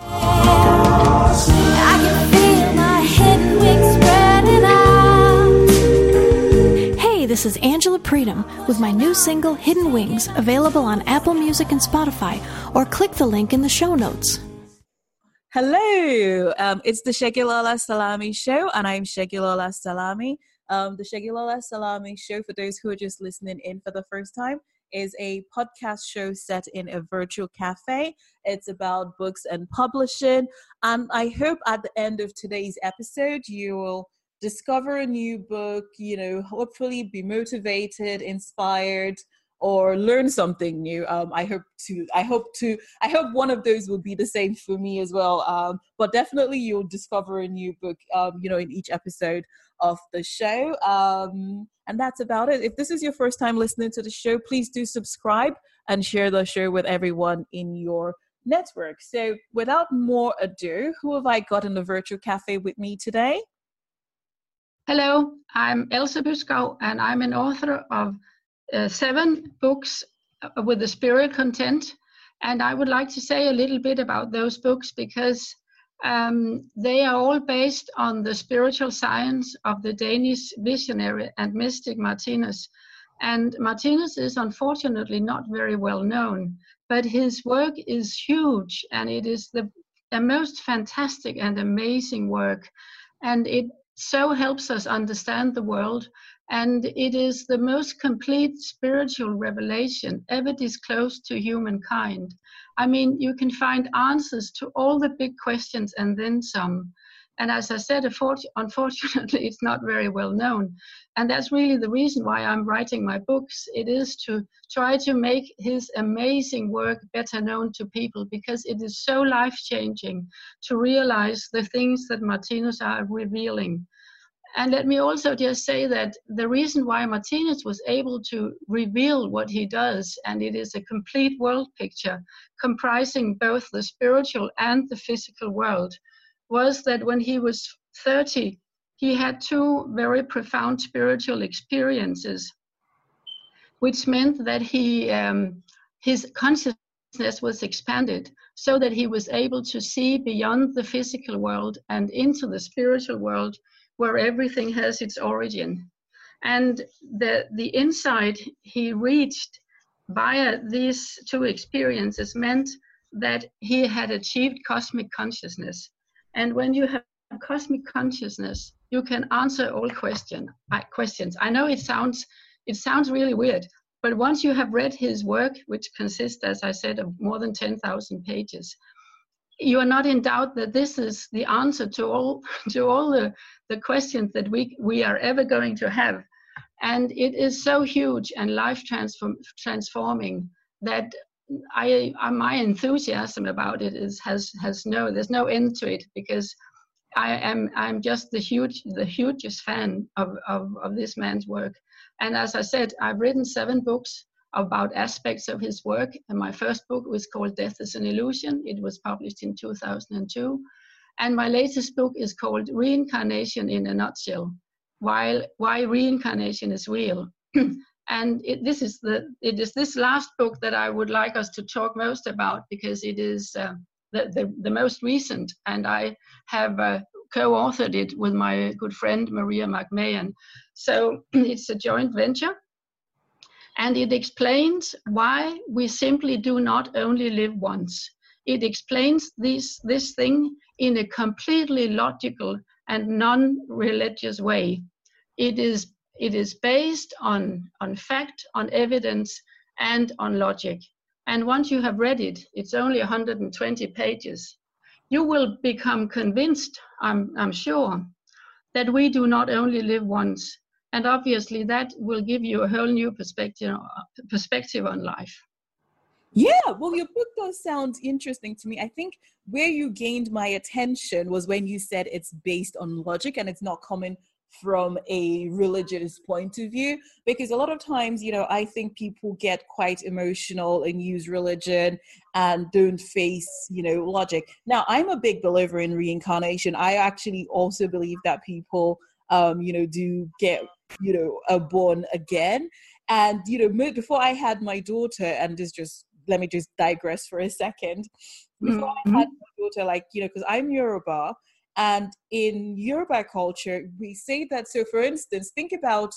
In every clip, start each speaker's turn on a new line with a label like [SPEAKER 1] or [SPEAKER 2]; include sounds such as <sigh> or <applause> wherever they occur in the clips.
[SPEAKER 1] I can feel my hidden wings spreading out.
[SPEAKER 2] Hey, this is Angela Predum with my new single Hidden Wings, available on Apple Music and Spotify, or click the link in the show notes.
[SPEAKER 3] Hello, um, it's the Segilola Salami Show, and I'm Segilola Salami. Um, the Segilola Salami Show, for those who are just listening in for the first time, is a podcast show set in a virtual cafe. It's about books and publishing, and I hope at the end of today's episode you will discover a new book. You know, hopefully be motivated, inspired, or learn something new. Um, I hope to. I hope to. I hope one of those will be the same for me as well. Um, but definitely, you'll discover a new book. Um, you know, in each episode of the show. Um, and that's about it. If this is your first time listening to the show, please do subscribe and share the show with everyone in your network. So, without more ado, who have I got in the virtual cafe with me today?
[SPEAKER 4] Hello, I'm Else Byskov, and I'm an author of uh, seven books uh, with the spirit content. And I would like to say a little bit about those books because um, they are all based on the spiritual science of the Danish visionary and mystic Martinus. And Martinus is unfortunately not very well known, but his work is huge and it is the, the most fantastic and amazing work. And it so helps us understand the world. And it is the most complete spiritual revelation ever disclosed to humankind. I mean, you can find answers to all the big questions and then some. And as I said, <laughs> unfortunately, it's not very well known. And that's really the reason why I'm writing my books. It is to try to make his amazing work better known to people because it is so life changing to realize the things that Martinus are revealing. And let me also just say that the reason why Martinus was able to reveal what he does, and it is a complete world picture comprising both the spiritual and the physical world, was that when he was 30, he had two very profound spiritual experiences, which meant that he, um, his consciousness was expanded so that he was able to see beyond the physical world and into the spiritual world where everything has its origin. And the, the insight he reached via these two experiences meant that he had achieved cosmic consciousness. And when you have cosmic consciousness, you can answer all question, uh, questions. I know it sounds it sounds really weird, but once you have read his work, which consists, as I said, of more than 10,000 pages, you are not in doubt that this is the answer to all <laughs> to all the, the questions that we we are ever going to have. And it is so huge and life transform, transforming that I, I, my enthusiasm about it is has has no there's no end to it because I am I'm just the huge the hugest fan of, of, of this man's work. And as I said I've written seven books about aspects of his work. And my first book was called Death is an Illusion. It was published in 2002. And my latest book is called Reincarnation in a Nutshell. Why, why reincarnation is real. <clears throat> and it, this is the it is this last book that I would like us to talk most about because it is uh, the, the, the most recent, and I have uh, co-authored it with my good friend Maria McMahon. So <clears throat> it's a joint venture, and it explains why we simply do not only live once. It explains this, this thing in a completely logical and non-religious way. It is, it is based on, on fact, on evidence, and on logic. And once you have read it, it's only 120 pages, you will become convinced, I'm, I'm sure, that we do not only live once, and obviously that will give you a whole new perspective perspective on life.
[SPEAKER 3] Yeah, well, your book does sound interesting to me. I think where you gained my attention was when you said it's based on logic and it's not coming from a religious point of view. Because a lot of times you know i think people get quite emotional and use religion and don't face you know logic. Now i'm a big believer in reincarnation. I actually also believe that people um you know do get you know uh, born again and you know before i had my daughter and this just let me just digress for a second before mm-hmm. i had my daughter like you know because i'm yoruba and in Yoruba culture, we say that. So, for instance, think about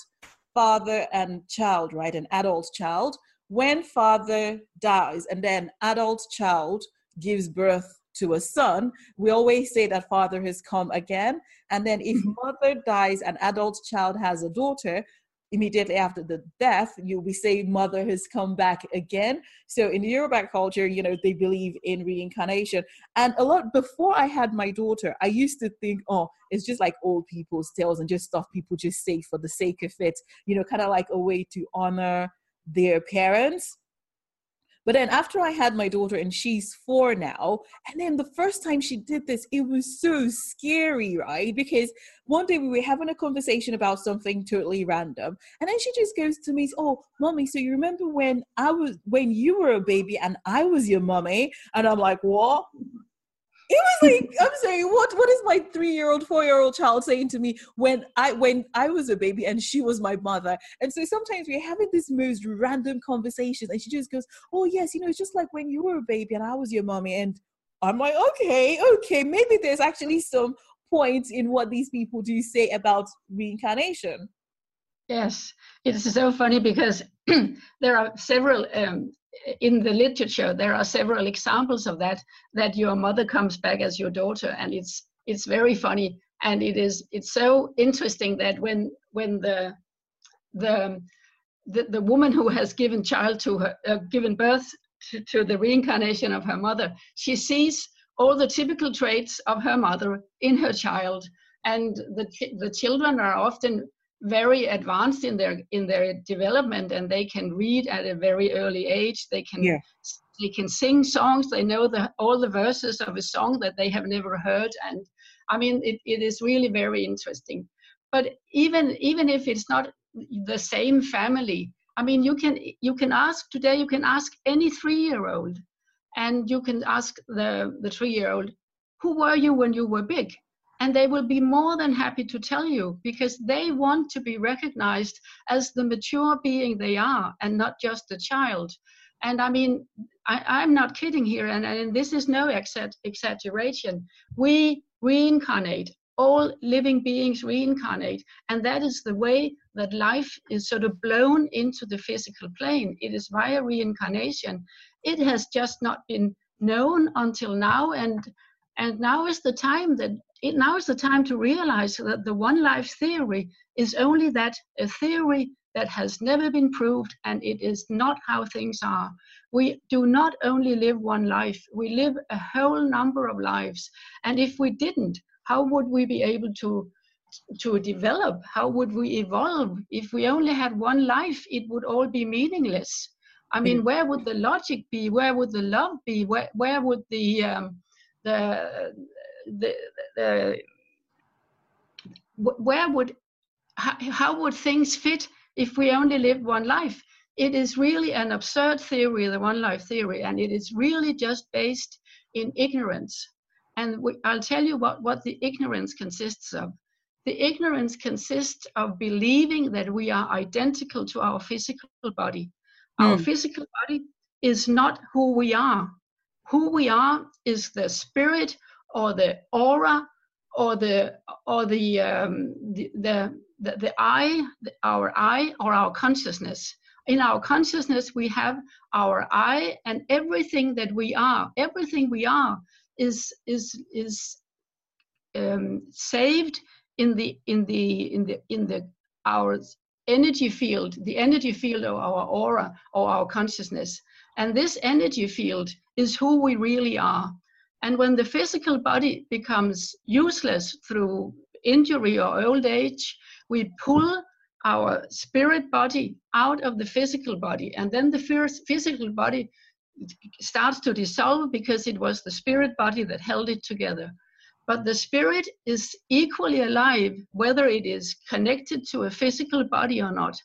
[SPEAKER 3] father and child, right? An adult child. When father dies and then adult child gives birth to a son, we always say that father has come again. And then if mm-hmm. mother dies and adult child has a daughter, immediately after the death, you we say mother has come back again. So in the Yoruba culture, you know, they believe in reincarnation. And a lot before I had my daughter, I used to think, oh, it's just like old people's tales and just stuff people just say for the sake of it, you know, kind of like a way to honor their parents. But then after I had my daughter and she's four now, and then the first time she did this, it was so scary, right? Because one day we were having a conversation about something totally random, and then she just goes to me, "Oh, mommy, so you remember when I was when you were a baby and I was your mommy?" And I'm like, "What?" It was like I'm saying, what what is my three year old, four year old child saying to me when I when I was a baby and she was my mother? And so sometimes we're having this most random conversations, and she just goes, "Oh yes, you know, it's just like when you were a baby and I was your mommy." And I'm like, okay, okay, maybe there's actually some point in what these people do say about reincarnation.
[SPEAKER 4] Yes, it's so funny because <clears throat> there are several um, in the literature there are several examples of that that your mother comes back as your daughter and it's it's very funny. And it is it's so interesting that when when the the the, the woman who has given child to her uh, given birth to, to the reincarnation of her mother she sees all the typical traits of her mother in her child. And the the children are often very advanced in their in their development and they can read at a very early age. They can yeah. they can sing songs. They know the all the verses of a song that they have never heard. And i mean it, it is really very interesting. But even even if it's not the same family i mean you can you can ask today you can ask any three year old and you can ask the the three year old who were you when you were big and they will be more than happy to tell you because they want to be recognized as the mature being they are and not just a child. And i mean I, am not kidding here and, and this is no exa- exaggeration. We reincarnate. All living beings reincarnate. And that is the way that life is sort of blown into the physical plane. It is via reincarnation. It has just not been known until now. And and now is the time that it, now is the time to realize that the one life theory is only that a theory that has never been proved and it is not how things are. We do not only live one life, we live a whole number of lives. And if we didn't, how would we be able to to develop? How would we evolve? If we only had one life, it would all be meaningless. I mean, mm. where would the logic be? Where would the love be? Where where would the um, the the, the where would how, how would things fit if we only lived one life? It is really an absurd theory the one life theory and it is really just based in ignorance. And we, i'll tell you what, what the ignorance consists of. The ignorance consists of believing that we are identical to our physical body. Our hmm. physical body is not who we are. Who we are is the spirit or the aura or the or the um, the, the, the the I, our I or our consciousness. In our consciousness, we have our I, and everything that we are, everything we are, is is is um, saved in the in the in the in the our energy field, the energy field of our aura or our consciousness. And this energy field is who we really are. And when the physical body becomes useless through injury or old age, we pull our spirit body out of the physical body. And then the physical body starts to dissolve because it was the spirit body that held it together. But the spirit is equally alive, whether it is connected to a physical body or not.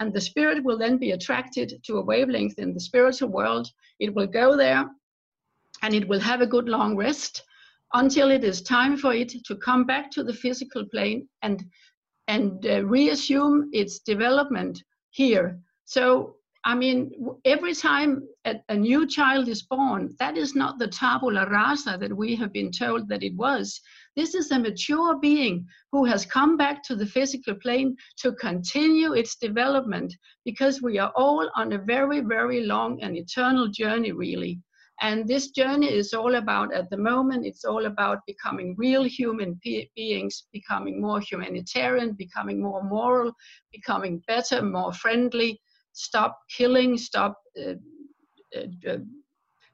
[SPEAKER 4] And the spirit will then be attracted to a wavelength in the spiritual world. It will go there and it will have a good long rest until it is time for it to come back to the physical plane and and uh, reassume its development here. So I mean, every time a, a, new child is born, that is not the tabula rasa that we have been told that it was. This is a mature being who has come back to the physical plane to continue its development because we are all on a very, very long and eternal journey, really. And this journey is all about, at the moment, it's all about becoming real human be- beings, becoming more humanitarian, becoming more moral, becoming better, more friendly, stop killing, stop uh, uh, uh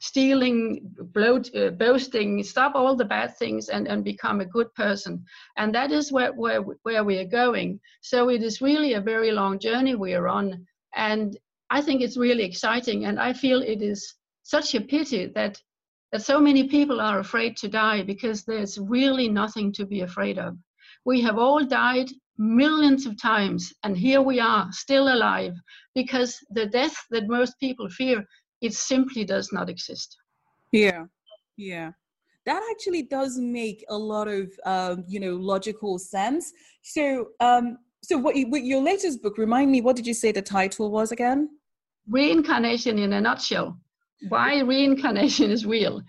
[SPEAKER 4] stealing, bloat, uh, boasting, stop all the bad things and, and become a good person. And that is where, where, where we are going. So it is really a very long journey we are on. And I think it's really exciting. And I feel it is such a pity that, that so many people are afraid to die because there's really nothing to be afraid of. We have all died millions of times and here we are still alive because the death that most people fear it simply does not exist.
[SPEAKER 3] Yeah yeah. That actually does make a lot of um, you know logical sense. So um so what, what your latest book remind me what did you say the title was again?
[SPEAKER 4] Reincarnation in a nutshell why reincarnation is real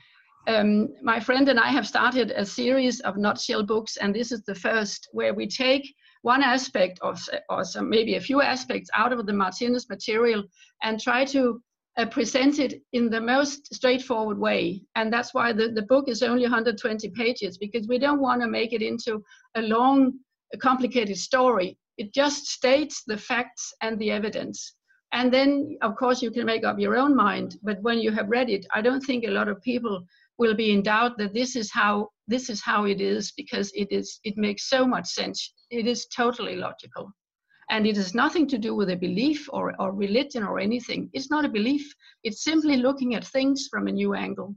[SPEAKER 4] um, my friend and I have started a series of nutshell books, and this is the first where we take one aspect of, or some, maybe a few aspects out of the Martinus material and try to uh, present it in the most straightforward way. And that's why the, the book is only 120 pages because we don't want to make it into a long, complicated story. It just states the facts and the evidence. And then, of course, you can make up your own mind. But when you have read it, I don't think a lot of people will be in doubt that this is how this is how it is because it is it makes so much sense. It is totally logical. And it has nothing to do with a belief or, or religion or anything. It's not a belief. It's simply looking at things from a new angle.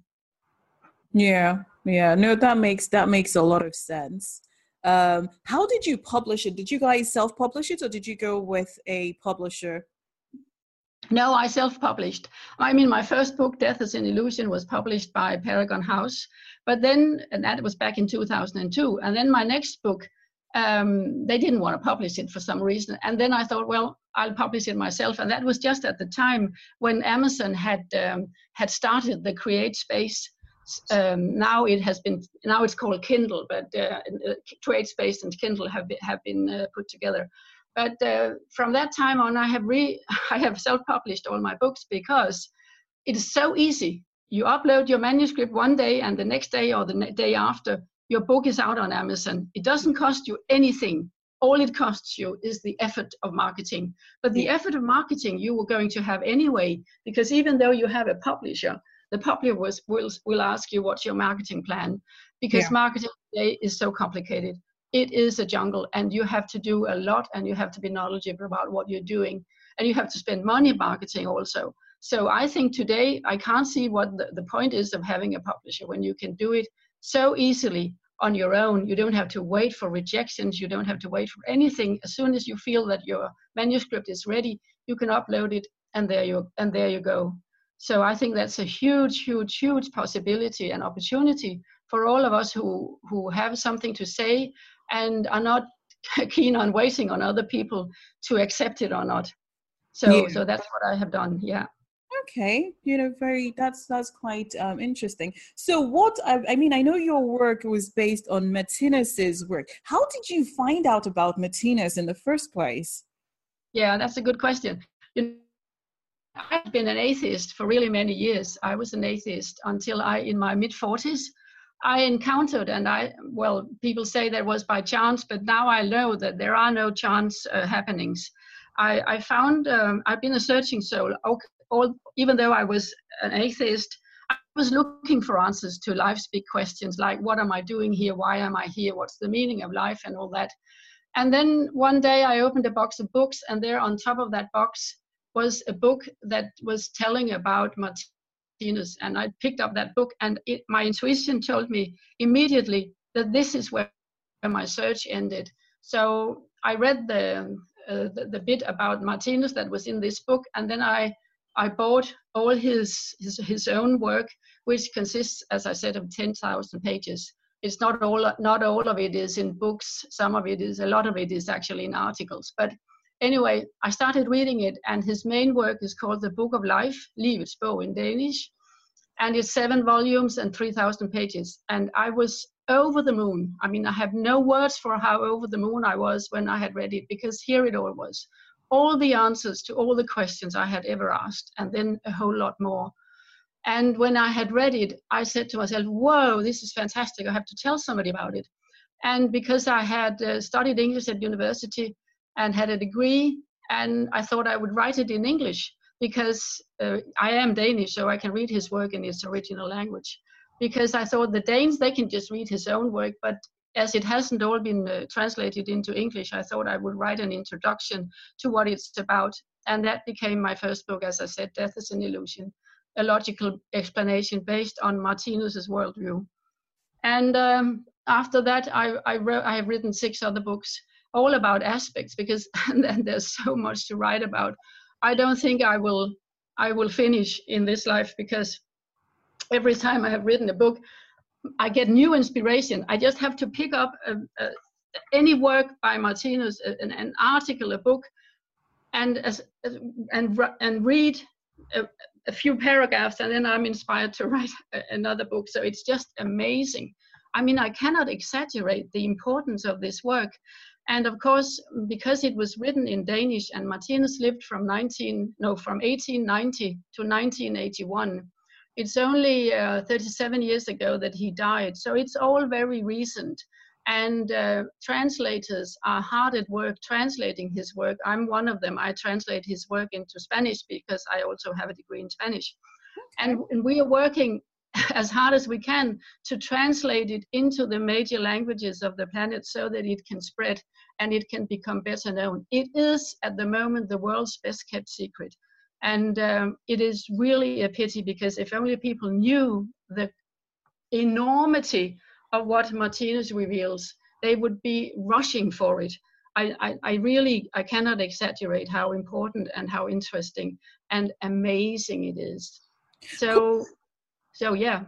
[SPEAKER 3] Yeah. Yeah. No that makes that makes a lot of sense. Um how did you publish it? Did you guys self-publish it or did you go with a publisher
[SPEAKER 4] no, I self-published. I mean, my first book, Death is an Illusion, was published by Paragon House. But then, and that was back in 2002. And then my next book, um, they didn't want to publish it for some reason. And then I thought, well, I'll publish it myself. And that was just at the time when Amazon had um, had started the Create Space. Um, now it has been now it's called Kindle, but uh, Create Space and Kindle have been, have been uh, put together. But uh, from that time on, I have re <laughs> I have self-published all my books because it is so easy. You upload your manuscript one day, and the next day or the day after, your book is out on Amazon. It doesn't cost you anything. All it costs you is the effort of marketing. But the effort of marketing you were going to have anyway, because even though you have a publisher, the publisher was, will, will ask you what's your marketing plan, because yeah. marketing today is so complicated it is a jungle and you have to do a lot and you have to be knowledgeable about what you're doing and you have to spend money marketing also. So i think today i can't see what the, the point is of having a publisher when you can do it so easily on your own. You don't have to wait for rejections. You don't have to wait for anything. As soon as you feel that your manuscript is ready you can upload it and there you and there you go. So i think that's a huge huge huge possibility and opportunity for all of us who who have something to say and are not <laughs> keen on waiting on other people to accept it or not. So, yeah. so that's what I have done. Yeah.
[SPEAKER 3] Okay, you know, very that's that's quite um, interesting. So, what I, I mean, I know your work was based on Martinus's work. How did you find out about Martinus in the first place?
[SPEAKER 4] Yeah, that's a good question. You know, I've been an atheist for really many years. I was an atheist until I, in my mid 40s, I encountered, and I, well, people say that was by chance, but now I know that there are no chance uh, happenings. I, I found, um, I've been a searching soul, all, even though I was an atheist, I was looking for answers to life's big questions like, what am I doing here? Why am I here? What's the meaning of life? And all that. And then one day I opened a box of books, and there on top of that box was a book that was telling about Martinus, and I picked up that book, and it, my intuition told me immediately that this is where my search ended. So I read the, uh, the, the bit about Martinus that was in this book, and then I I bought all his, his his own work, which consists, as I said, of ten thousand pages. It's not all not all of it is in books. Some of it is a lot of it is actually in articles. But anyway, I started reading it, and his main work is called the Book of Life, Livets bog in Danish, and it's seven volumes and three thousand pages. And I was over the moon. I mean, I have no words for how over the moon I was when I had read it because here it all was. All the answers to all the questions I had ever asked, and then a whole lot more. And when I had read it, I said to myself, Whoa, this is fantastic. I have to tell somebody about it. And because I had uh, studied English at university and had a degree, and I thought I would write it in English because uh, I am Danish, so I can read his work in its original language because I thought the Danes they can just read his own work, but as it hasn't all been uh, translated into English, I thought I would write an introduction to what it's about, and that became my first book. As I said, Death is an Illusion, a logical explanation based on Martinus's worldview. And um, after that, I, I, wrote, I have written six other books, all about aspects, because <laughs> and there's so much to write about. I don't think I will I will finish in this life because every time I have written a book, I get new inspiration. I just have to pick up a, a, any work by Martinus, uh, an, an, article, a book, and as, and and read a, a, few paragraphs, and then I'm inspired to <laughs> write another book. So it's just amazing. I mean, I cannot exaggerate the importance of this work. And of course, because it was written in Danish, and Martinus lived from 19 no from 1890 to 1981 it's only uh, 37 years ago that he died, so it's all very recent. And uh, translators are hard at work translating his work. I'm one of them. I translate his work into Spanish because I also have a degree in Spanish. And, and we are working <laughs> as hard as we can to translate it into the major languages of the planet so that it can spread and it can become better known. It is at the moment the world's best kept secret. And um, it is really a pity because if only people knew the enormity of what Martinus reveals, they would be rushing for it. I, I, I, really I cannot exaggerate how important and how interesting and amazing it is. So so yeah.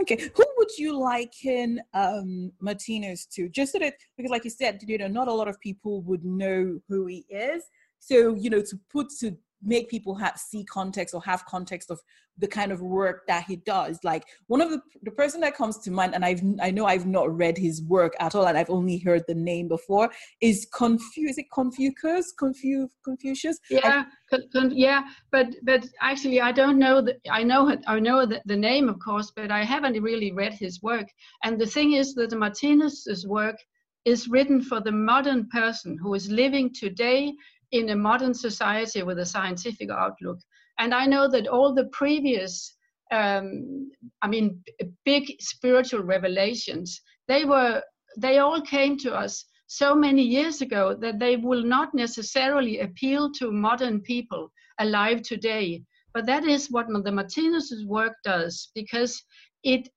[SPEAKER 3] Okay, who would you liken um, Martinus to? Just so that because, like you said, you know, not a lot of people would know who he is. So you know, to put to make people have see context or have context of the kind of work that he does. Like one of the the person that comes to mind and i've i know i've not read his work at all and i've only heard the name before is confuse it confucius? Confuse confucius?
[SPEAKER 4] Yeah con, yeah but but actually i don't know that i know i know the, the name of course but i haven't really read his work. And the thing is that Martinus's work is written for the modern person who is living today in a modern society with a scientific outlook. And I know that all the previous, um, I mean, big spiritual revelations, they were, they all came to us so many years ago that they will not necessarily appeal to modern people alive today. But that is what the Martinus's work does, because it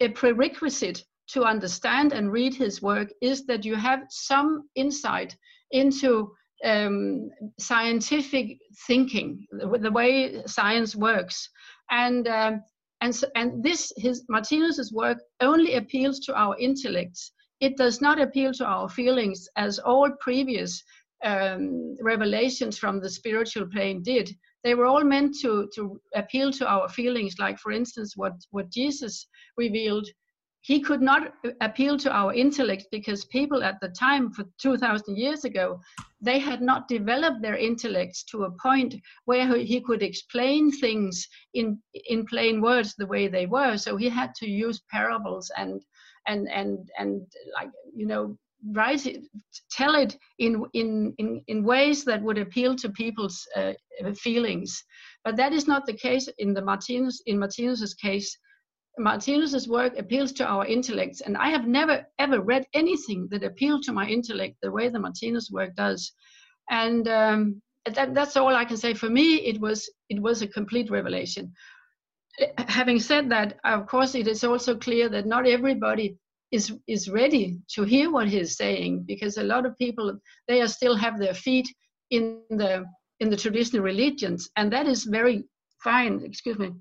[SPEAKER 4] a prerequisite to understand and read his work is that you have some insight into um, scientific thinking, the, the, way science works, and um, and so, and this his Martinus's work only appeals to our intellects. It does not appeal to our feelings, as all previous um, revelations from the spiritual plane did. They were all meant to to appeal to our feelings, like for instance, what what Jesus revealed he could not appeal to our intellect because people at the time for 2000 years ago they had not developed their intellects to a point where he could explain things in in plain words the way they were. So he had to use parables and and and and like you know write it tell it in in in, in ways that would appeal to people's uh, feelings. But that is not the case in the martinus in martinus's case Martinus's work appeals to our intellects, and I have never ever read anything that appealed to my intellect the way the Martinus work does. And um, that, that's all I can say. For me, it was it was a complete revelation. having said that, of course, it is also clear that not everybody is is ready to hear what he's saying because a lot of people they are still have their feet in the in the traditional religions, and that is very fine. Excuse me.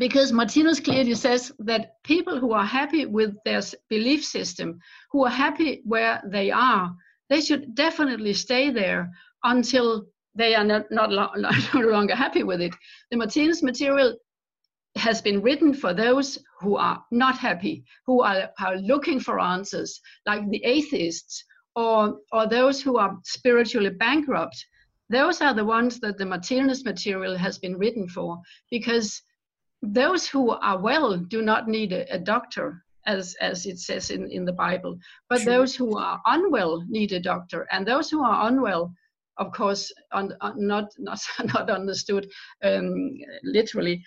[SPEAKER 4] Because Martinus clearly says that people who are happy with their belief system, who are happy where they are, they should definitely stay there until they are not, not, <laughs> no longer happy with it. The Martinus material has been written for those who are not happy, who are, are looking for answers, like the atheists or, or those who are spiritually bankrupt. Those are the ones that the Martinus material has been written for because those who are well do not need a, a doctor as as it says in, in the Bible. But those who are unwell need a doctor, and those who are unwell of course, un, un, not, <laughs> not, not understood um, literally,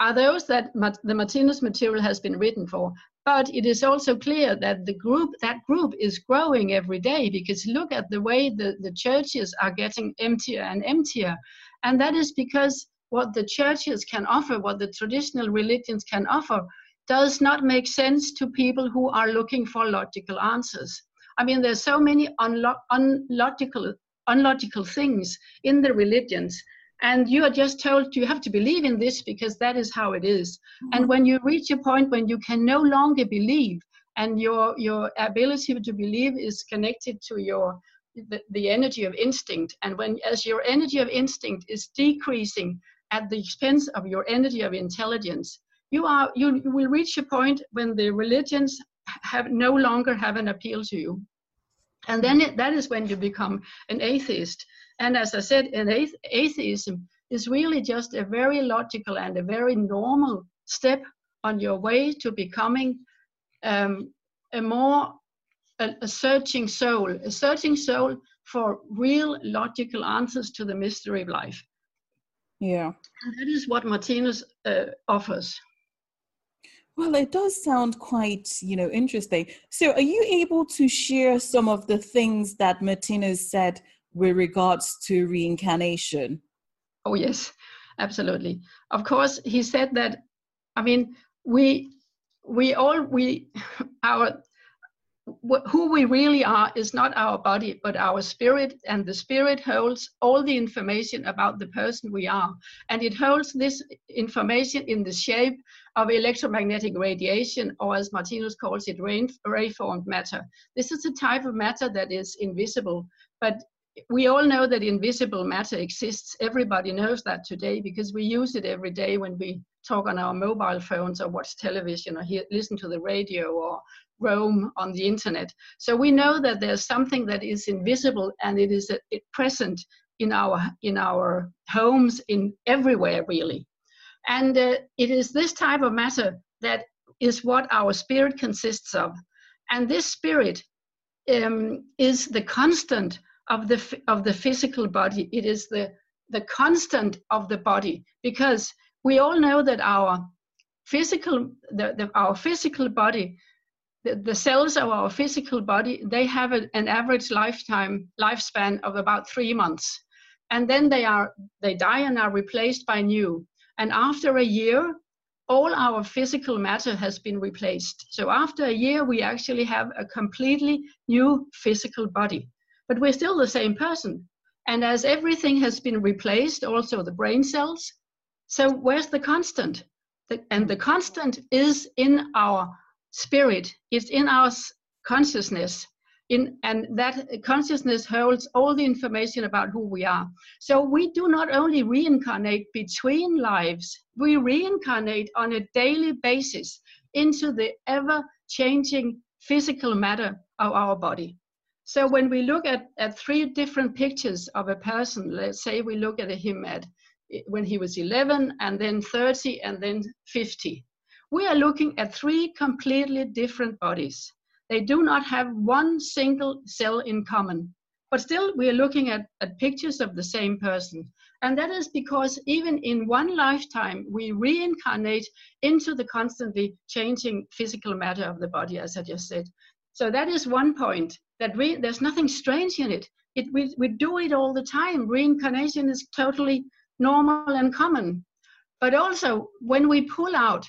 [SPEAKER 4] are those that the Martinus material has been written for. But it is also clear that the group, that group is growing every day because look at the way the, the churches are getting emptier and emptier. And that is because what the churches can offer, what the traditional religions can offer, does not make sense to people who are looking for logical answers. I mean, there's so many unlo- unlogical unlogical things in the religions and you are just told you have to believe in this because that is how it is. Mm-hmm. and when you reach a point when you can no longer believe and your your ability to believe is connected to your the, the energy of instinct and when as your energy of instinct is decreasing at the expense of your energy of intelligence you are you, you will reach a point when the religions have no longer have an appeal to you and then it, that is when you become an atheist. And as I said, an athe- atheism is really just a very logical and a very normal step on your way to becoming um, a more a, a, searching soul, a searching soul for real logical answers to the mystery of life.
[SPEAKER 3] Yeah,
[SPEAKER 4] and that is what Martinus uh, offers.
[SPEAKER 3] Well, it does sound quite, you know, interesting. So, are you able to share some of the things that Martinus said with regards to reincarnation?
[SPEAKER 4] Oh, yes, absolutely. Of course, he said that. I mean, we we all we <laughs> our who we really are is not our body but our spirit and the spirit holds all the information about the person we are and it holds this information in the shape of electromagnetic radiation, or as Martinus calls it, ray-formed matter. This is a type of matter that is invisible, but we all know that invisible matter exists. Everybody knows that today because we use it every day when we talk on our mobile phones or watch television or hear, listen to the radio or roam on the internet. So we know that there's something that is invisible and it is it present in our in our homes in everywhere really. And uh, it is this type of matter that is what our spirit consists of. And this spirit um, is the constant of the, of the physical body. It is the, the constant of the body because we all know that our physical, the, the, our physical body, the, the cells of our physical body, they have a, an average lifetime, lifespan of about three months. And then they are, they die and are replaced by new. And after a year, all our physical matter has been replaced. So after a year, we actually have a completely new physical body. But we're still the same person. And as everything has been replaced, also the brain cells, so where's the constant? The, and the constant is in our spirit, it's in our consciousness in, and that consciousness holds all the information about who we are. So we do not only reincarnate between lives, we reincarnate on a daily basis into the ever changing physical matter of our body. So when we look at, at three different pictures of a person, let's say we look at him at when he was 11 and then 30 and then 50, we are looking at three completely different bodies. They do not have one single cell in common. But still, we are looking at, at pictures of the same person. And that is because even in one lifetime, we reincarnate into the constantly changing physical matter of the body, as I just said. So that is one point that re- there's nothing strange in it. it we, we do it all the time. Reincarnation is totally normal and common. but also when we pull out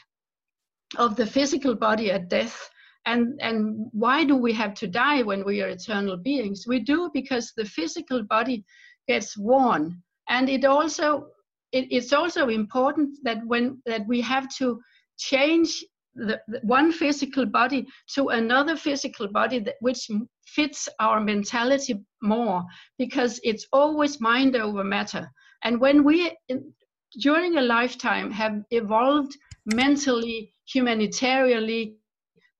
[SPEAKER 4] of the physical body at death and and why do we have to die when we are eternal beings we do because the physical body gets worn and it also it, it's also important that when that we have to change the, the one physical body to another physical body that, which fits our mentality more because it's always mind over matter. And when we in, during a lifetime have evolved mentally humanitarianly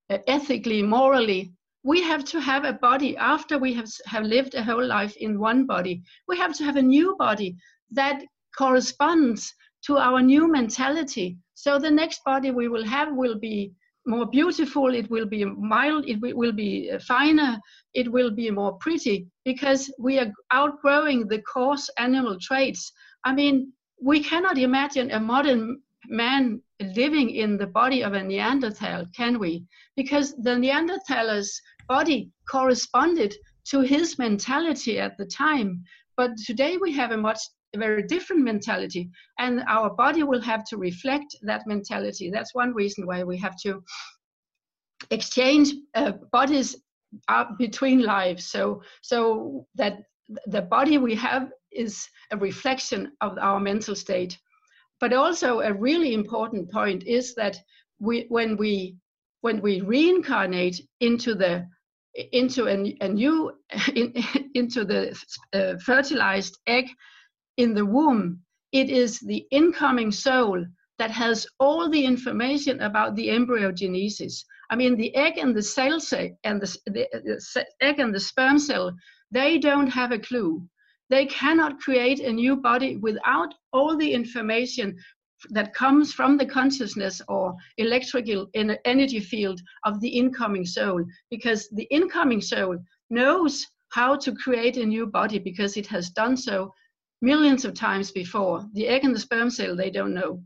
[SPEAKER 4] uh, ethically morally we have to have a body after we have, have lived a whole life in one body. We have to have a new body that corresponds to our new mentality. So the next body we will have will be more beautiful, it will be mild, it will be uh, finer, it will be more pretty because we are outgrowing the coarse animal traits. I mean, we cannot imagine a modern man living in the body of a Neanderthal, can we? Because the Neanderthaler's body corresponded to his mentality at the time. But today we have a much a very different mentality and our body will have to reflect that mentality. That's one reason why we have to exchange uh, bodies between lives. So so that the body we have is a reflection of our mental state. But also a really important point is that we when we when we reincarnate into the into a, a new <laughs> in, into the uh, fertilized egg in the womb, it is the incoming soul that has all the information about the embryogenesis. I mean, the egg and the cell and the, the, the egg and the sperm cell, they don't have a clue. They cannot create a new body without all the information that comes from the consciousness or electrical energy field of the incoming soul, because the incoming soul knows how to create a new body because it has done so millions of times before. The egg and the sperm cell, they don't know.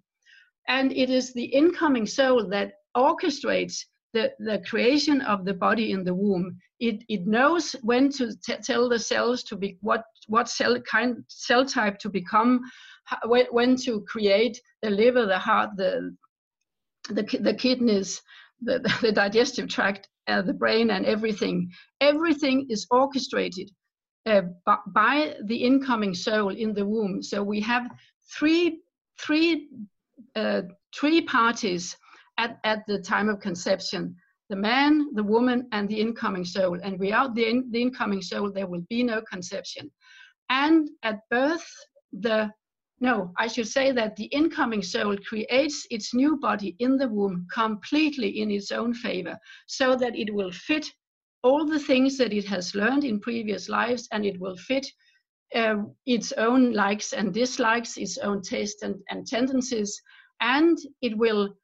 [SPEAKER 4] And it is the incoming soul that orchestrates the, the creation of the body in the womb. It, it knows when to t- tell the cells to be what, what cell kind cell type to become, when, when to create the liver, the heart, the, the, the kidneys, the, <laughs> the digestive tract, uh, the brain, and everything. Everything is orchestrated uh, by the incoming soul in the womb. So we have three, three, uh, three parties at, at the time of conception the man, the woman, and the incoming soul. And without the, in, the incoming soul, there will be no conception. And at birth, the no, I should say that the incoming soul creates its new body in the womb completely in its own favor, so that it will fit all the things that it has learned in previous lives and it will fit uh, its own likes and dislikes, its own tastes and, and tendencies, and it will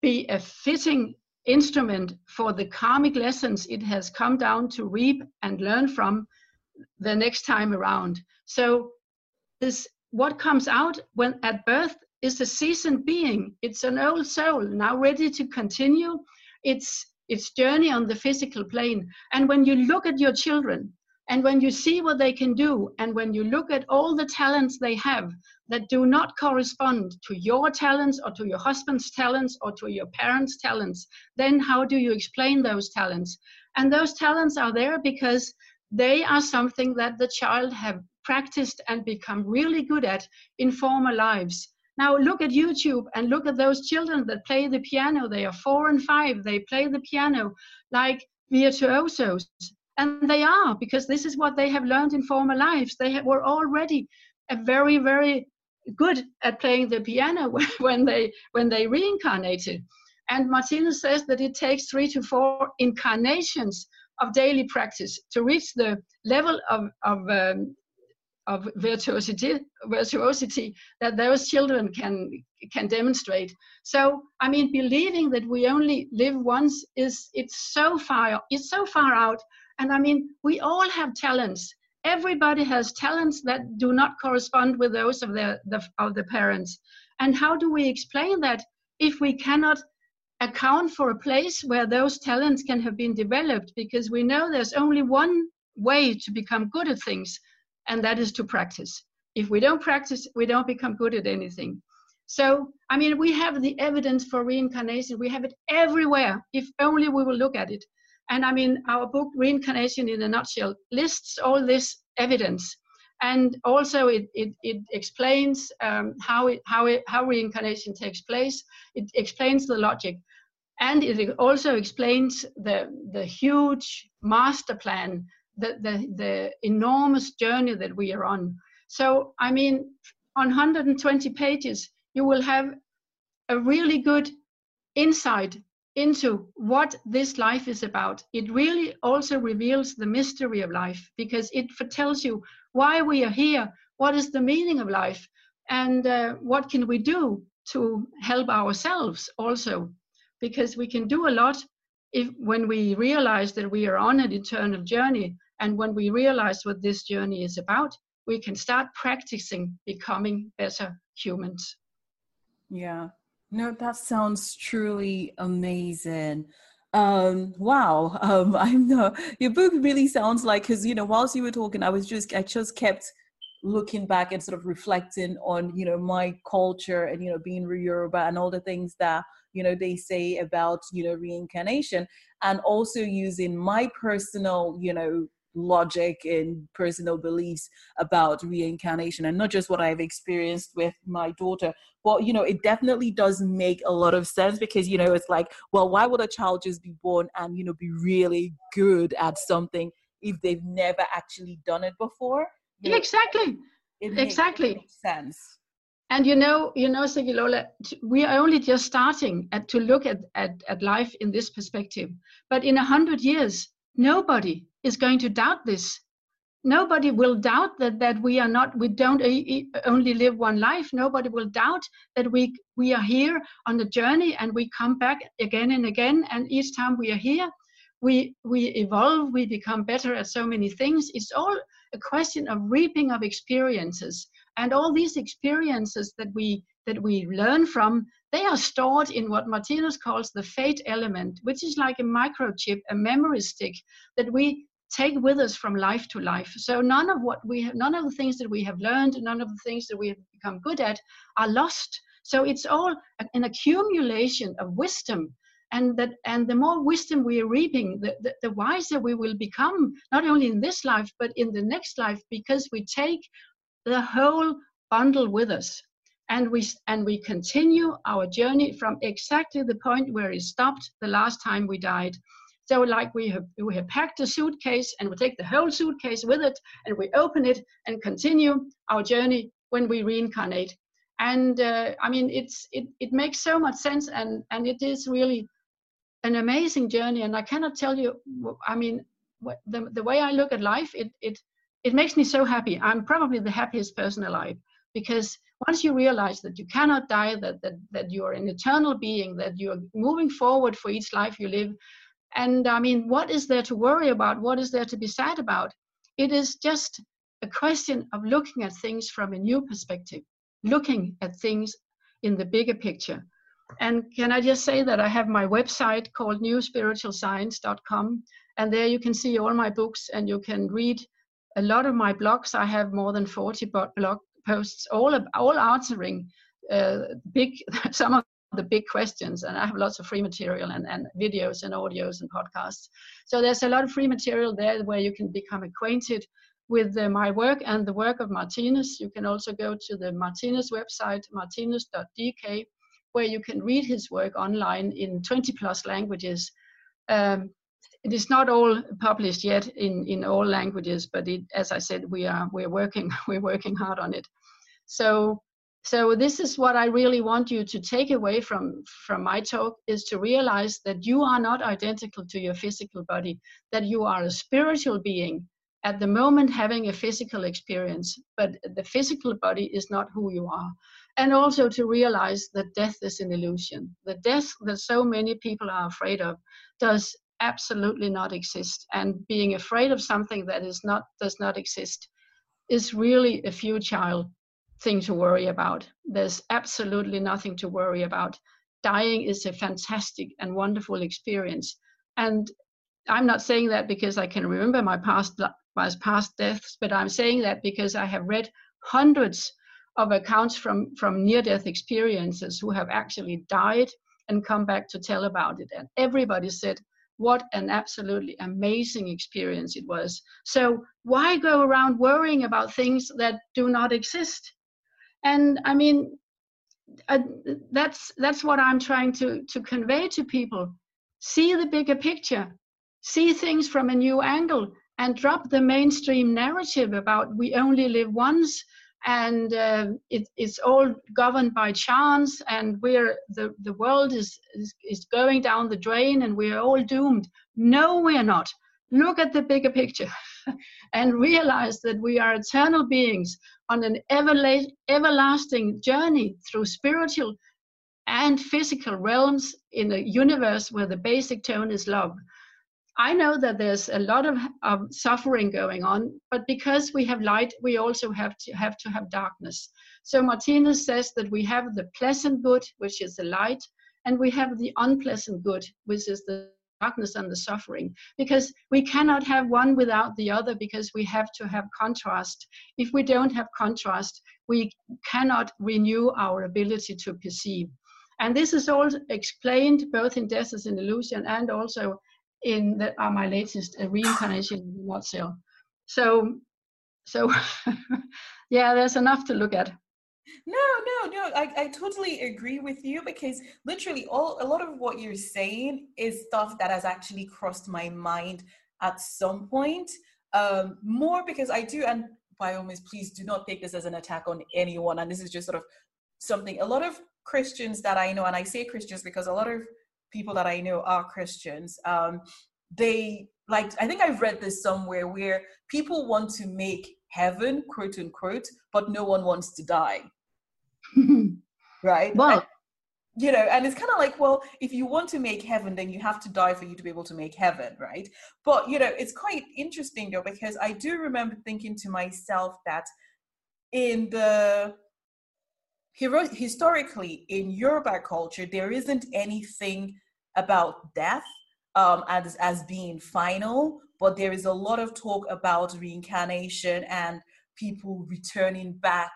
[SPEAKER 4] be a fitting instrument for the karmic lessons it has come down to reap and learn from the next time around. So this what comes out when at birth is a seasoned being. It's an old soul now ready to continue. It's its journey on the physical plane. And when you look at your children, and when you see what they can do, and when you look at all the talents they have that do not correspond to your talents or to your husband's talents or to your parents' talents, then how do you explain those talents? And those talents are there because they are something that the child have practiced and become really good at in former lives. Now look at YouTube and look at those children that play the piano. They are four and five. They play the piano like virtuosos. And they are, because this is what they have learned in former lives. They were already very, very good at playing the piano <laughs> when they when they reincarnated. And Martinus says that it takes three to four incarnations of daily practice to reach the level of, of um, of virtuosity, virtuosity that those children can can demonstrate. So I mean, believing that we only live once is it's so far it's so far out. And I mean, we all have talents. Everybody has talents that do not correspond with those of the, of the parents. And how do we explain that if we cannot account for a place where those talents can have been developed? Because we know there's only one way to become good at things and that is to practice. If we don't practice, we don't become good at anything. So, I mean, we have the evidence for reincarnation. We have it everywhere, if only we will look at it. And I mean, our book, Reincarnation in a Nutshell, lists all this evidence. And also, it, it, it explains um, how, it, how, it, how reincarnation takes place. It explains the logic. And it also explains the, the huge master plan, the, the, the enormous journey that we are on. So, I mean, on 120 pages, you will have a really good insight into what this life is about. It really also reveals the mystery of life because it tells you why we are here, what is the meaning of life, and uh, what can we do to help ourselves also. Because we can do a lot if when we realize that we are on an eternal journey and when we realize what this journey is about, we can start practicing becoming better humans.
[SPEAKER 3] Yeah, no, that sounds truly amazing. Um, wow. Um, <laughs> I'm the your book really sounds like because you know, whilst you were talking, I was just I just kept looking back and sort of reflecting on you know my culture and you know being Yoruba and all the things that you know they say about you know reincarnation and also using my personal you know logic and personal beliefs about reincarnation and not just what I've experienced with my daughter. But, you know, it definitely does make a lot of sense because, you know, it's like, well, why would a child just be born and, you know, be really good at something if they've never actually done it before?
[SPEAKER 4] Know, exactly.
[SPEAKER 3] It
[SPEAKER 4] exactly.
[SPEAKER 3] Makes sense.
[SPEAKER 4] And you know, you know, Segilola, we are only just starting at, to look at, at, at life in this perspective. But in a hundred years, nobody is going to doubt this. Nobody will doubt that that we are not we don't only live one life. Nobody will doubt that we we are here on the journey and we come back again and again. And each time we are here we we evolve we become better at so many things. It's all a question of reaping of experiences. And all these experiences that we that we learn from they are stored in what Martinus calls the fate element which is like a microchip a memory stick that we take with us from life to life. So none of what we have none of the things that we have learned none of the things that we have become good at are lost. So it's all an accumulation of wisdom. And that and the more wisdom we are reaping the, the, the, wiser we will become not only in this life but in the next life because we take the whole bundle with us. And we and we continue our journey from exactly the point where it stopped the last time we died so like we have we have packed a suitcase and we take the whole suitcase with it and we open it and continue our journey when we reincarnate. And uh, I mean it's it, it makes so much sense and and it is really an amazing journey and I cannot tell you I mean the, the way I look at life it it it makes me so happy. I'm probably the happiest person alive because once you realize that you cannot die, that, that, that you are an eternal being, that you're moving forward for each life you live, and I mean, what is there to worry about? What is there to be sad about? It is just a question of looking at things from a new perspective, looking at things in the bigger picture. And can I just say that I have my website called newspiritualscience.com, and there you can see all my books and you can read a lot of my blogs. I have more than 40 blog posts, all all answering uh, big <laughs> some of the big questions and i have lots of free material and, and videos and audios and podcasts. So there's a lot of free material there where you can become acquainted with uh, my work and the work of Martinus you can also go to the Martinus website martinus.dk where you can read his work online in 20 plus languages. Um, it is not all published yet in, in all languages but it, as i said we are we're working <laughs> we're working hard on it. So so this is what i really want you to take away from from my talk is to realize that you are not identical to your physical body that you are a spiritual being at the moment having a physical experience but the physical body is not who you are. And also to realize that death is an illusion the death that so many people are afraid of does absolutely not exist. And being afraid of something that is not does not exist is really a futile thing to worry about. There's absolutely nothing to worry about. Dying is a fantastic and wonderful experience. And I'm not saying that because I can remember my past my past deaths, but I'm saying that because I have read hundreds of accounts from from near death experiences who have actually died and come back to tell about it and everybody said what an absolutely amazing experience it was so why go around worrying about things that do not exist and i mean uh, that's that's what i'm trying to to convey to people. See the bigger picture. See things from a new angle and drop the mainstream narrative about we only live once and uh, it, it's all governed by chance and we're the, the world is, is, is going down the drain and we're all doomed. No we're not. Look at the bigger picture <laughs> <laughs> and realize that we are eternal beings on an everla- everlasting journey through spiritual and physical realms in a universe where the basic tone is love I know that there's a lot of, of suffering going on, but because we have light, we also have to have to have darkness. So Martinus says that we have the pleasant good, which is the light, and we have the unpleasant good, which is the darkness and the suffering. Because we cannot have one without the other, because we have to have contrast. If we don't have contrast, we cannot renew our ability to perceive. And this is all explained both in Death as an Illusion and also in that are my latest uh, reincarnation in the nutshell. So, so <laughs> yeah, there's enough to look at.
[SPEAKER 3] No, no, no. I, I totally agree with you because literally all a lot of what you're saying is stuff that has actually crossed my mind at some point. Um, more because I do, and by all means, please do not take this as an attack on anyone. And this is just sort of something a lot of Christians that I know, and I say Christians because a lot of people that I know are Christians, um, they like, I think I've read this somewhere where people want to make heaven, quote unquote, but no one wants to die. <laughs> right?
[SPEAKER 4] Well, and,
[SPEAKER 3] you know, and it's kind of like, well, if you want to make heaven, then you have to die for you to be able to make heaven, right? But, you know, it's quite interesting though, because I do remember thinking to myself that in the hero- historically in Yoruba culture, there isn't anything about death um, as, as being final, but there is a lot of talk about reincarnation and people returning back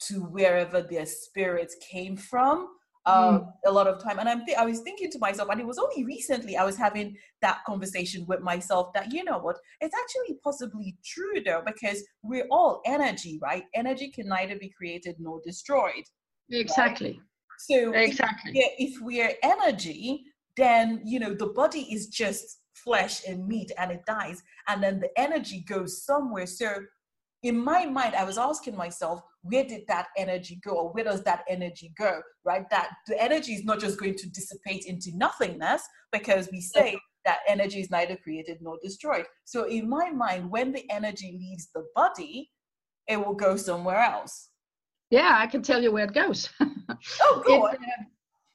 [SPEAKER 3] to wherever their spirits came from. Um, mm. A lot of time, and I'm th- I was thinking to myself, and it was only recently I was having that conversation with myself that you know what, it's actually possibly true though because we're all energy, right? Energy can neither be created nor destroyed.
[SPEAKER 4] Exactly.
[SPEAKER 3] Right? So
[SPEAKER 4] exactly,
[SPEAKER 3] if, if we're energy, then you know the body is just flesh and meat and it dies and then the energy goes somewhere. So in my mind i was asking myself where did that energy go or where does that energy go right? That the energy is not just going to dissipate into nothingness because we say that energy is neither created nor destroyed. So in my mind when the energy leaves the body it will go somewhere else.
[SPEAKER 4] Yeah i can tell you where it goes. <laughs>
[SPEAKER 3] Oh good. it,
[SPEAKER 4] uh,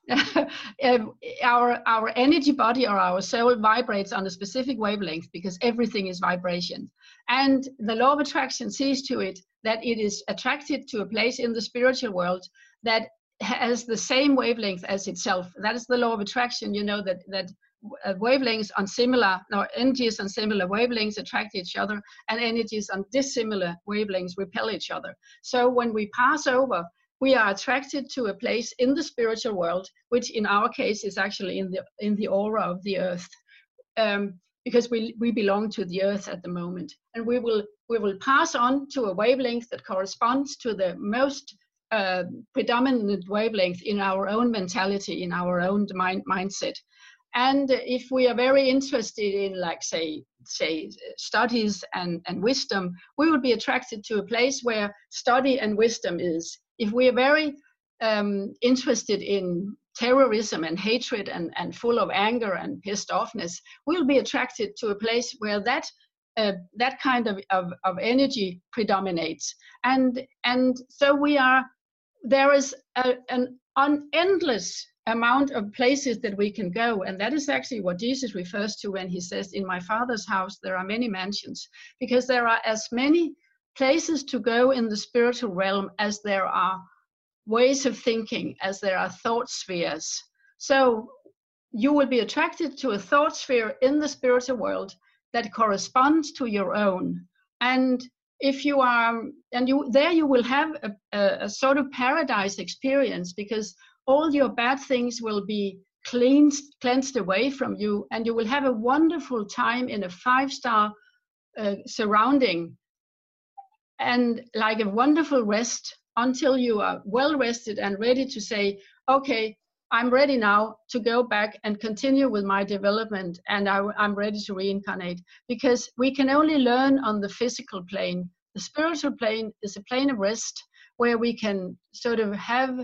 [SPEAKER 4] <laughs> our our energy body or our soul vibrates on a specific wavelength because everything is vibration. And the law of attraction sees to it that it is attracted to a place in the spiritual world that has the same wavelength as itself. That is the law of attraction. You know that that uh, wavelengths on similar no energies on similar wavelengths attract each other and energies on dissimilar wavelengths repel each other. So when we pass over we are attracted to a place in the spiritual world, which in our case is actually in the in the aura of the earth, um, because we we belong to the earth at the moment, and we will we will pass on to a wavelength that corresponds to the most uh, predominant wavelength in our own mentality, in our own mind mindset. And if we are very interested in, like say, say studies and, and wisdom, we will be attracted to a place where study and wisdom is if we are very um, interested in terrorism and hatred and, and full of anger and pissed offness, we'll be attracted to a place where that uh, that kind of, of, of energy predominates. And and so we are there is a, an, an endless amount of places that we can go and that is actually what jesus refers to when he says in my father's house there are many mansions because there are as many places to go in the spiritual realm as there are ways of thinking, as there are thought spheres. So you will be attracted to a thought sphere in the spiritual world that corresponds to your own. And if you are and you there you will have a, a, sort of paradise experience because all your bad things will be cleansed cleansed away from you and you will have a wonderful time in a five star uh, surrounding and like a wonderful rest until you are well rested and ready to say okay I'm ready now to go back and continue with my development and I, am ready to reincarnate because we can only learn on the physical plane. The spiritual plane is a plane of rest where we can sort of have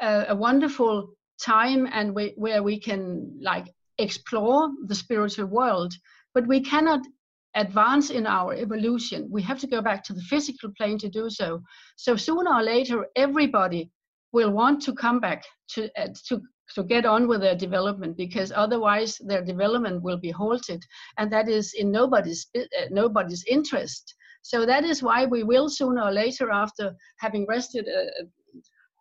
[SPEAKER 4] a, a wonderful time and we, where we can like explore the spiritual world, but we cannot advance in our evolution. We have to go back to the physical plane to do so. So sooner or later, everybody will want to come back to uh, to to get on with their development because otherwise their development will be halted and that is in nobody's uh, nobody's interest so that is why we will sooner or later after having rested uh,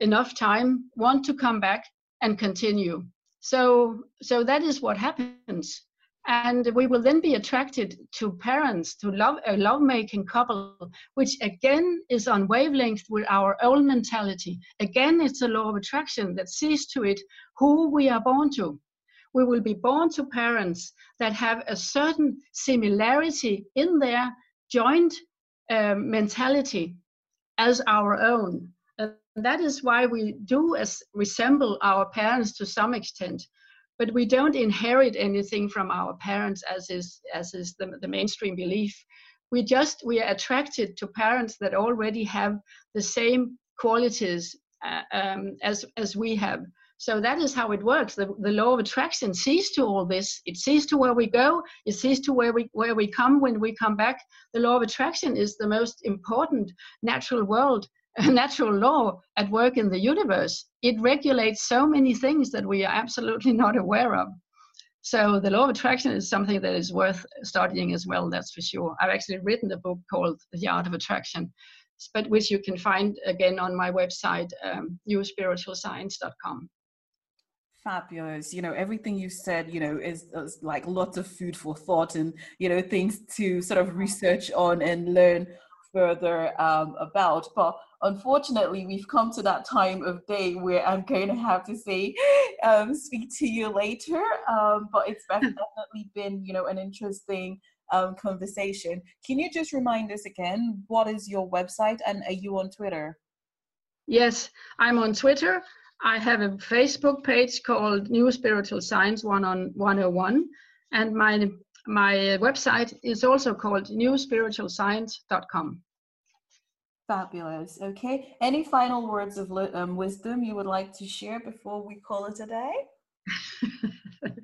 [SPEAKER 4] enough time want to come back and continue so so that is what happens and we will then be attracted to parents to love a lovemaking couple which again is on wavelength with our own mentality. Again it's a law of attraction that sees to it who we are born to. We will be born to parents that have a certain similarity in their joint um, mentality as our own. And that is why we do as resemble our parents to some extent but we don't inherit anything from our parents as is as is the, the mainstream belief. We just we are attracted to parents that already have the same qualities uh, um, as as we have. So that is how it works. The, the law of attraction sees to all this. It sees to where we go. It sees to where we where we come when we come back. The law of attraction is the most important natural world a natural law at work in the universe. It regulates so many things that we are absolutely <laughs> not aware of. So the law of attraction is something that is worth studying as well, that's for sure. I've actually written a book called The Art of Attraction, but which you can find again on my website, um, newspiritualscience.com
[SPEAKER 3] fabulous you know everything you said you know is, is, like lots of food for thought and you know things to sort of research on and learn further um, about but unfortunately, we've come to that time of day where I'm going to have to say, <gasps> um, speak to you later. Um, but it's definitely been, you know, an interesting um, conversation. Can you just remind us again, what is your website and are you on Twitter?
[SPEAKER 4] Yes, I'm on Twitter. I have a Facebook page called New Spiritual Science One on 101, and my my website is also called newspiritualscience.com.
[SPEAKER 3] Fabulous. Okay. Any final words of um, wisdom you would like to share before we call it a day?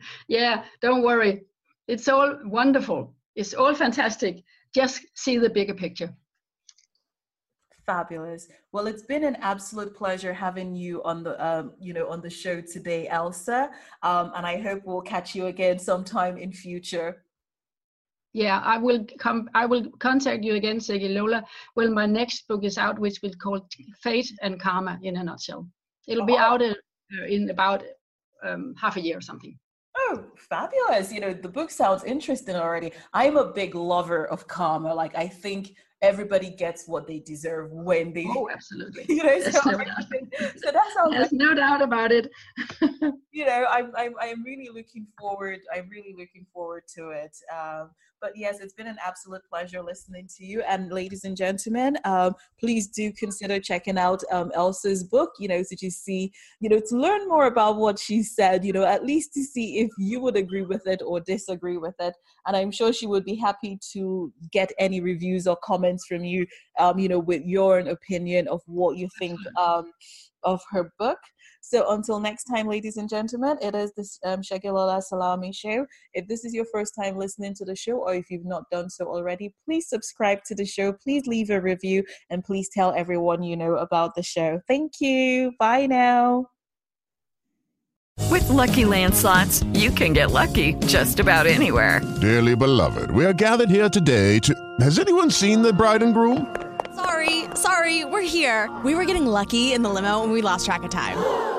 [SPEAKER 3] <laughs>
[SPEAKER 4] yeah, don't worry. It's all wonderful. It's all fantastic. Just see the bigger picture.
[SPEAKER 3] Fabulous. Well, it's been an absolute pleasure having you on the, um, you know, on the show today, Else. Um, and I hope we'll catch you again sometime in future.
[SPEAKER 4] Yeah, I will come. I will contact you again, Segilola, when my next book is out, which will called Fate and Karma in a nutshell. It'll be oh. out uh, in about um, half a year or something.
[SPEAKER 3] Oh, fabulous! You know, the book sounds interesting already. I'm a big lover of karma. Like, I think everybody gets what they deserve when they.
[SPEAKER 4] Oh, <laughs> absolutely.
[SPEAKER 3] You know, so, no so that sounds.
[SPEAKER 4] There's like, no doubt about it. <laughs>
[SPEAKER 3] you know, I'm, I'm, I'm really looking forward. I'm really looking forward to it. Um, but yes, it's been an absolute pleasure listening to you. And ladies and gentlemen, um, please do consider checking out um, Else's book. You know, so to see, you know, to learn more about what she said. You know, at least to see if you would agree with it or disagree with it. And I'm sure she would be happy to get any reviews or comments from you. Um, you know, with your opinion of what you think um, of her book. So until next time, ladies and gentlemen, it is this um, Segilola Salami show. If this is your first time listening to the show, or if you've not done so already, please subscribe to the show. Please leave a review, and please tell everyone you know about the show. Thank you. Bye now.
[SPEAKER 5] With lucky landslots, you can get lucky just about anywhere.
[SPEAKER 6] Dearly beloved, we are gathered here today to. Has anyone seen the bride and groom?
[SPEAKER 7] Sorry, sorry, we're here. We were getting lucky in the limo and we lost track of time.